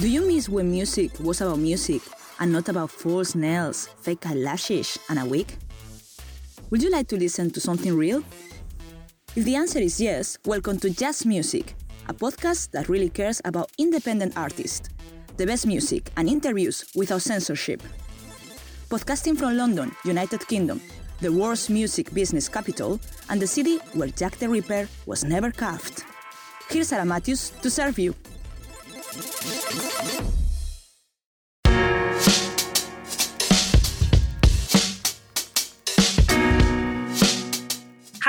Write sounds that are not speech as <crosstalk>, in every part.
Do you miss when music was about music and not about false nails, fake eyelashes, and a wig? Would you like to listen to something real? If the answer is yes, welcome to Just Music, a podcast that really cares about independent artists, the best music, and interviews without censorship. Podcasting from London, United Kingdom, the world's music business capital, and the city where Jack the Ripper was never carved. Here's Sarah Matthews to serve you. Hi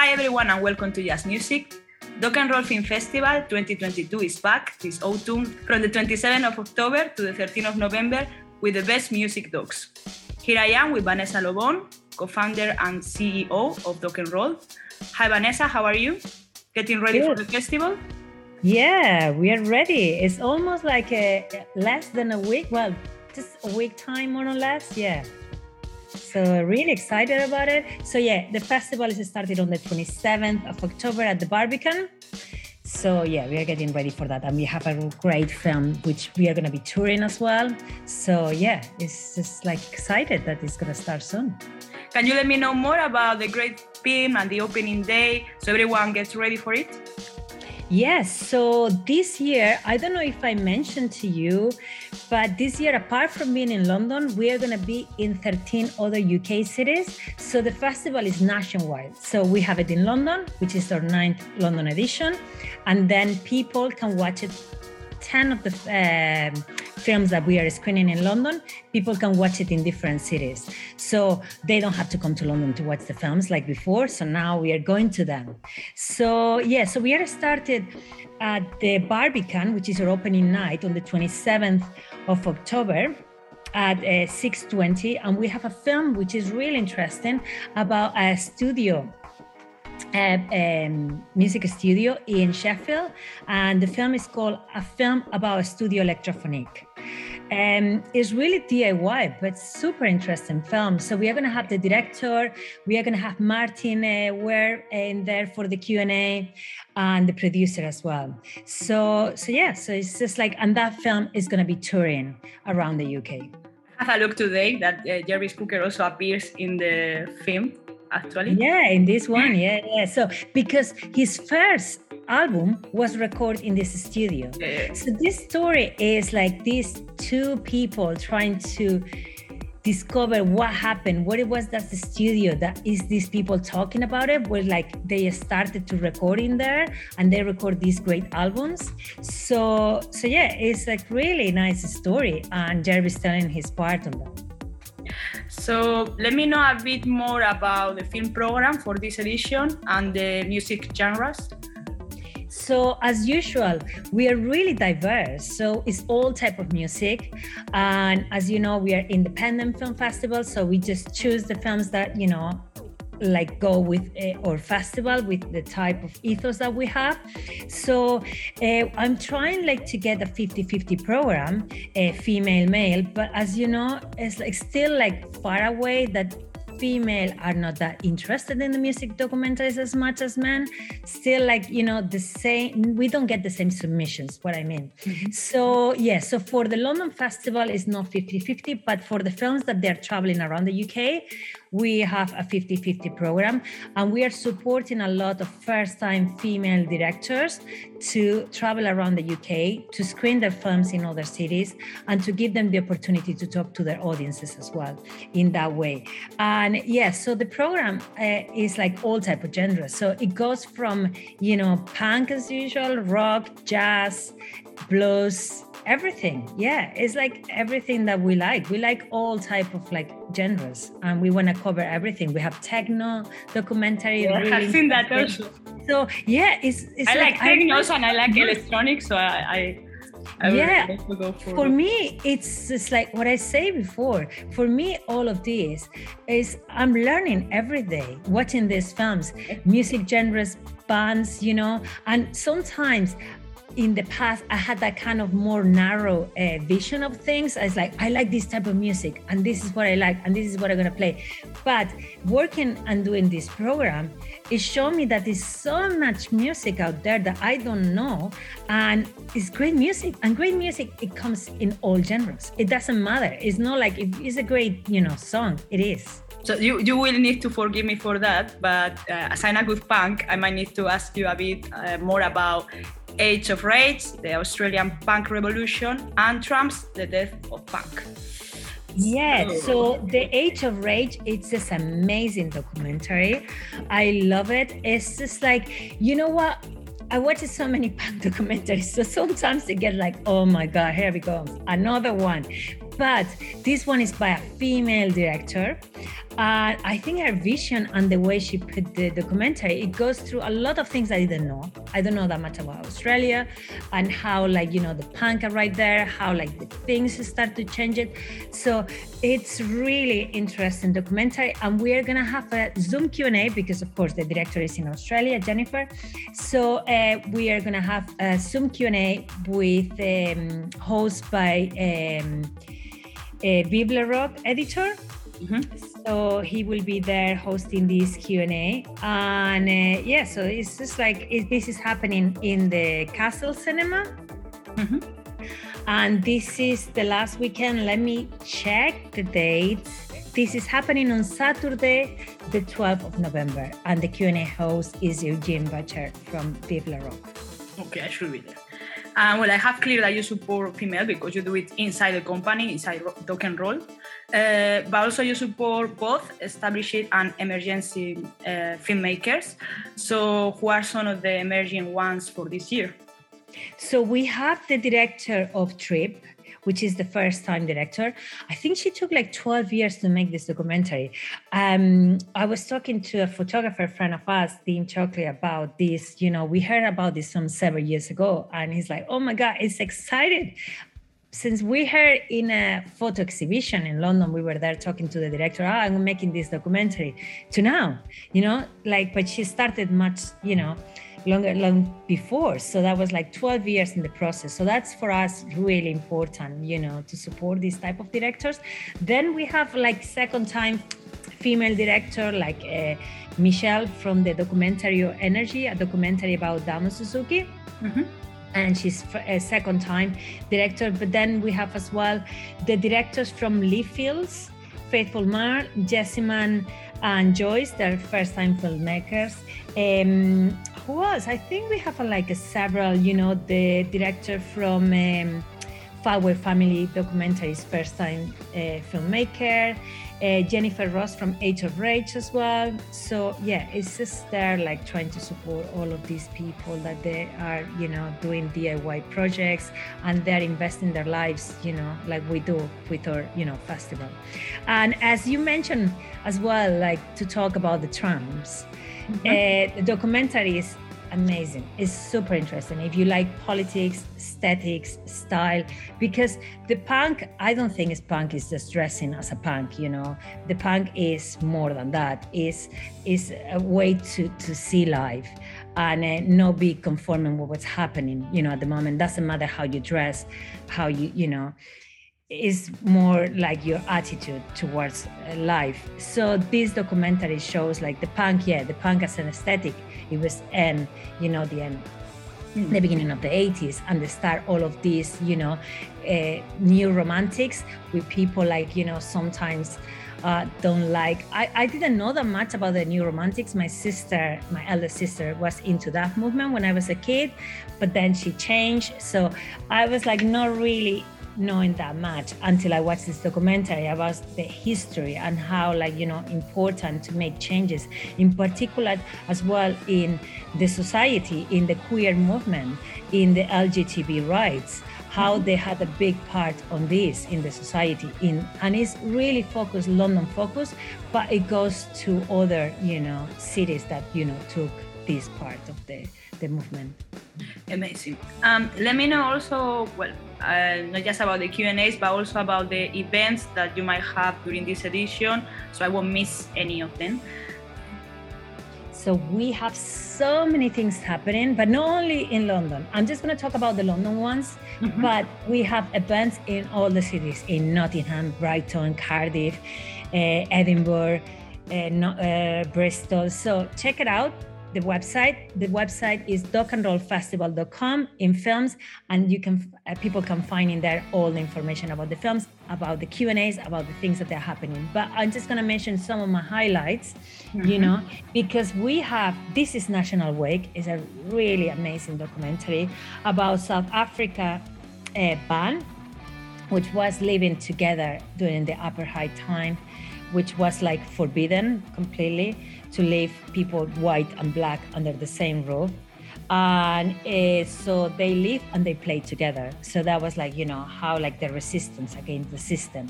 everyone and welcome to Just Music. Doc and Roll Film Festival 2022 is back this autumn from the 27th of October to the 13th of November with the best music docs. Here I am with Vanessa Lobon, co-founder and CEO of Doc and Roll. Hi Vanessa, how are you? Getting ready Good. for the festival? Yeah, we are ready. It's almost like a less than a week. Well, just a week time more or less. Yeah. So really excited about it. So yeah, the festival is started on the 27th of October at the Barbican. So yeah, we are getting ready for that, and we have a great film which we are going to be touring as well. So yeah, it's just like excited that it's going to start soon. Can you let me know more about the great film and the opening day so everyone gets ready for it? Yes. So this year, I don't know if I mentioned to you, but this year, apart from being in London, we are going to be in 13 other UK cities. So the festival is nationwide. So we have it in London, which is our ninth London edition. And then people can watch it 10 of the uh, films that we are screening in London, people can watch it in different cities. So they don't have to come to London to watch the films like before. So now we are going to them. So, yeah, so we are started at the Barbican, which is our opening night on the 27th of October at uh, 6.20 and we have a film which is really interesting about a studio a um, music studio in Sheffield, and the film is called A Film About Studio Electrophonique. Um, it's really DIY, but super interesting film. So we are going to have the director, we are going to have Martyn uh, Ware in there for the Q and A, and the producer as well. So, so yeah, so it's just like, and that film is going to be touring around the UK. Have a look today that uh, Jarvis Cocker also appears in the film actually. Yeah, in this one, yeah, yeah. So because his first album was recorded in this studio. Yeah. So this story is like these two people trying to discover what happened, what it was that the studio that is these people talking about it, where like they started to record in there and they record these great albums. So so yeah, it's like really nice story and Jarvis telling his part on that. So let me know a bit more about the film program for this edition and the music genres. So as usual, we are really diverse. So it's all type of music, and as you know, we are independent film festival. So we just choose the films that you know like go with uh, or festival with the type of ethos that we have. So uh, i'm trying like to get a 50-50 program uh, female male but as you know it's like still like far away that female are not that interested in the music documentaries as much as men. Still like you know the same we don't get the same submissions what i mean. Mm-hmm. so yeah so for the london festival is not 50-50 but for the films that they're traveling around the uk we have a 50-50 program and we are supporting a lot of first-time female directors to travel around the uk to screen their films in other cities and to give them the opportunity to talk to their audiences as well in that way. And yes so the program uh, is like all type of genres. So it goes from you know punk as usual rock jazz blues everything. Yeah it's like everything that we like. We like all type of like genres and we want to cover everything. We have techno documentary yeah, really i've seen that also. So yeah it's, it's i like, like techno also and i like electronic so i, I yeah. for me it's just like what i say before. For me all of this is i'm learning every day watching these films music genres bands you know and sometimes in the past i had that kind of more narrow uh, vision of things. I was like i like this type of music and this is what i like and this is what i'm going to play. But working and doing this program it showed me that there's so much music out there that i don't know and it's great music and great music it comes in all genres. It doesn't matter. It's not like it's a great you know song it is. So you, you will need to forgive me for that, but uh, as I'm a good punk, I might need to ask you a bit uh, more about Age of Rage, the Australian punk revolution, and Tramps the death of punk. Yeah, oh. so the Age of Rage, it's this amazing documentary. I love it. It's just like, you know what? I watch so many <laughs> punk documentaries, so sometimes they get like, oh my God, here we go, another one. But this one is by a female director. Uh, I think her vision and the way she put the documentary, it goes through a lot of things I didn't know. I don't know that much about Australia and how like, you know, the punk are right there, how like the things start to change it. So it's really interesting documentary and we are going to have a Zoom Q&A because of course the director is in Australia, Jennifer. So uh, we are going to have a Zoom Q&A with um, host by um, a Vive Le Rock editor. Mm-hmm so he will be there hosting this q&a and uh, yeah so it's just like it, this is happening in the castle cinema. Mm-hmm. and this is the last weekend. Let me check the dates. This is happening on saturday the 12th of november. And the q&a host is eugene butcher from Vive Le Rock. Okay i should be there. And well, I have clear that you support female because you do it inside the company, inside Rock and Roll. Uh, but also you support both established and emergency uh, filmmakers. So who are some of the emerging ones for this year? So we have the director of Trip, which is the first time director. I think she took like 12 years to make this documentary. Um, I was talking to a photographer friend of us, Dean Chalkley, about this. You know, we heard about this some several years ago, and he's like, oh my God, it's excited since we heard in a photo exhibition in London, we were there talking to the director, oh, I'm making this documentary. To now, you know, like, but she started much, you know, longer long before. So that was like 12 years in the process. So that's for us really important you know to support these type of directors. Then we have like second time female director like uh, michelle from the documentary energy a documentary about damo suzuki. Mm-hmm. And she's a second time director. But then we have as well the directors from Lee Fields faithful mar Jessiman, and joyce. They're first time filmmakers. Um, who else? I think we have a, like a several, you know, the director from um, Family Documentaries, first time uh, filmmaker, uh, Jennifer Ross from Age of Rage as well. So yeah, it's just there like trying to support all of these people that they are, you know, doing DIY projects and they're investing their lives, you know, like we do with our, you know, festival. And as you mentioned as well, like to talk about the Tramps. Mm-hmm. Uh, the documentary is amazing. It's super interesting. If you like politics, aesthetics, style, because the punk, I don't think it's punk is just dressing as a punk, you know. The punk is more than that. Is is a way to to see life and uh, not be conforming with what's happening, you know, at the moment. Doesn't matter how you dress, how you, you know is more like your attitude towards uh, life. So this documentary shows like the punk, yeah, the punk as an aesthetic. It was end, you know, the end, mm. the beginning of the 80s, and the start all of these, you know, uh, new romantics with people like, you know, sometimes uh, don't like. I, I didn't know that much about the new romantics. My sister, my elder sister, was into that movement when I was a kid, but then she changed. So I was like not really knowing that much until I watched this documentary about the history and how, like, you know, important to make changes, in particular as well in the society, in the queer movement, in the LGBT rights, how they had a big part on this in the society. In and it's really focused, London focused, but it goes to other, you know, cities that you know took this part of the the movement. Amazing. Um, let me know also, well, uh, not just about the Q&As, but also about the events that you might have during this edition, so I won't miss any of them. So we have so many things happening, but not only in London. I'm just going to talk about the London ones, mm-hmm. but we have events in all the cities in Nottingham, Brighton, Cardiff, uh, Edinburgh, uh, uh, Bristol. So check it out the website. The website is docandrollfestival.com in films, and you can uh, people can find in there all the information about the films, about the Q and A's, about the things that are happening. But I'm just gonna mention some of my highlights, mm-hmm. you know, because we have this is National Wake is a really amazing documentary about South Africa uh, band, which was living together during the apartheid time, which was like forbidden completely to live people white and black under the same roof. And uh, so they live and they play together. So that was like you know how like the resistance against the system.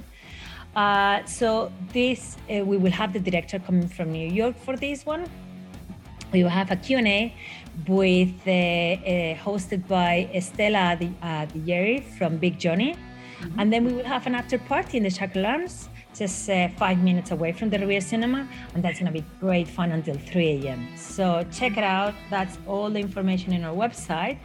Uh, so this uh, we will have the director coming from new york for this one. We will have a q&a with uh, uh, hosted by estella Dieri from big johnny. Mm-hmm. and then we will have an after party in the Chakra Arms just uh, five minutes away from the Riviera Cinema, and that's going to be great fun until 3 a.m. So check it out. That's all the information in our website.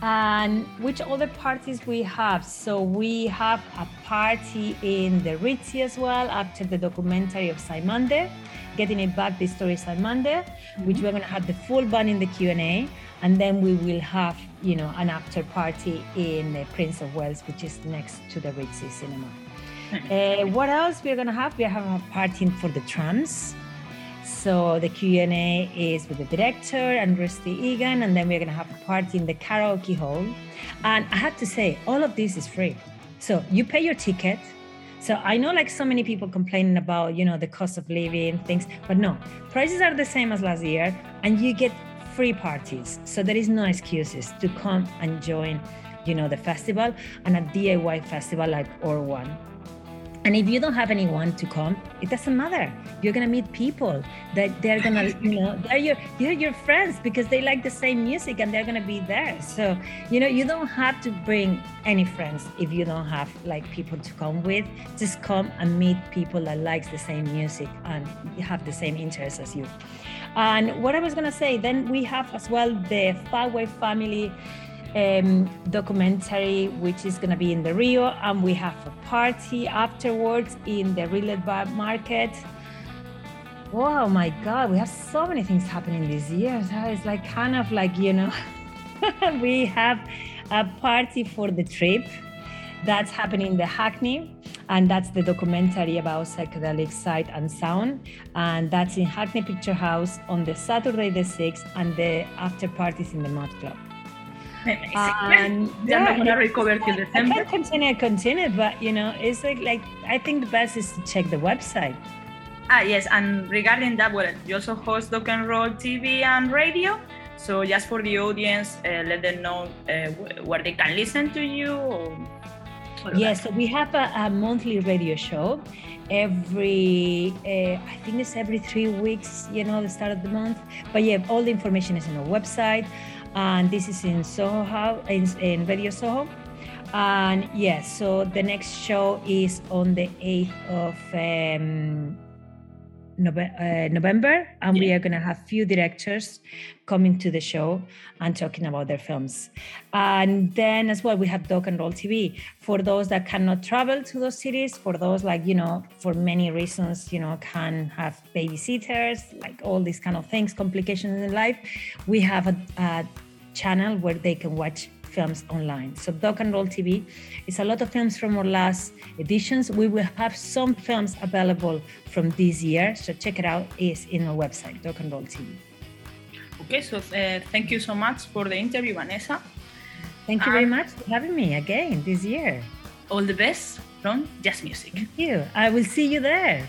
And which other parties we have? So we have a party in the Ritzy as well after the documentary of Cymande, getting it back. The story of Cymande, mm-hmm. which we're going to have the full band in the Q and A, and then we will have you know an after party in the Prince of Wales, which is next to the Ritzy Cinema. Uh, <laughs> what else we're gonna have? We have a party for the Tramps. So the Q&A is with the director and Rusty Egan, and then we're gonna have a party in the karaoke hall. And I have to say, all of this is free. So you pay your ticket. So I know like so many people complaining about, you know, the cost of living, things, but no, prices are the same as last year, and you get free parties. So there is no excuses to come and join, you know, the festival and a DIY festival like Or One. And if you don't have anyone to come, it doesn't matter. You're gonna meet people that they're gonna, <laughs> you know, they're your they're your friends because they like the same music and they're gonna be there. So, you know, you don't have to bring any friends if you don't have like people to come with. Just come and meet people that likes the same music and have the same interests as you. And what I was gonna say, then we have as well the Fagway family um, documentary, which is going to be in the Rio, and we have a party afterwards in the Rillet Market. Oh my God, we have so many things happening this year. So it's like kind of like, you know, <laughs> we have a party for the trip that's happening in the Hackney, and that's the documentary about psychedelic sight and sound. And that's in Hackney Picture House on the Saturday the 6th, and the after parties in the Mud Club. And <laughs> yeah, I'm gonna recover till December. I can continue, continue, but you know, it's like like I think the best is to check the website. Ah yes, and regarding that, well, you also host Doc and Roll TV and radio. So just for the audience, uh, let them know uh, where they can listen to you. yes, so we have a, a, monthly radio show every uh, I think it's every three weeks. You know, the start of the month. But yeah, all the information is on our website and this is in Soho, in, in Radio Soho. And yes, so the next show is on the 8th of um, Uh, November, and yeah. we are going to have few directors coming to the show and talking about their films. And then as well, we have Doc and Roll TV for those that cannot travel to those cities, for those like you know, for many reasons, you know, can have babysitters, like all these kind of things, complications in life. We have a, a channel where they can watch films online. So Doc and Roll TV is a lot of films from our last editions. We will have some films available from this year, so check it out. It's in our website, Doc and Roll TV. Okay, so uh, thank you so much for the interview, Vanessa. Thank you very much for having me again this year. All the best from Just Music. Thank you. I will see you there.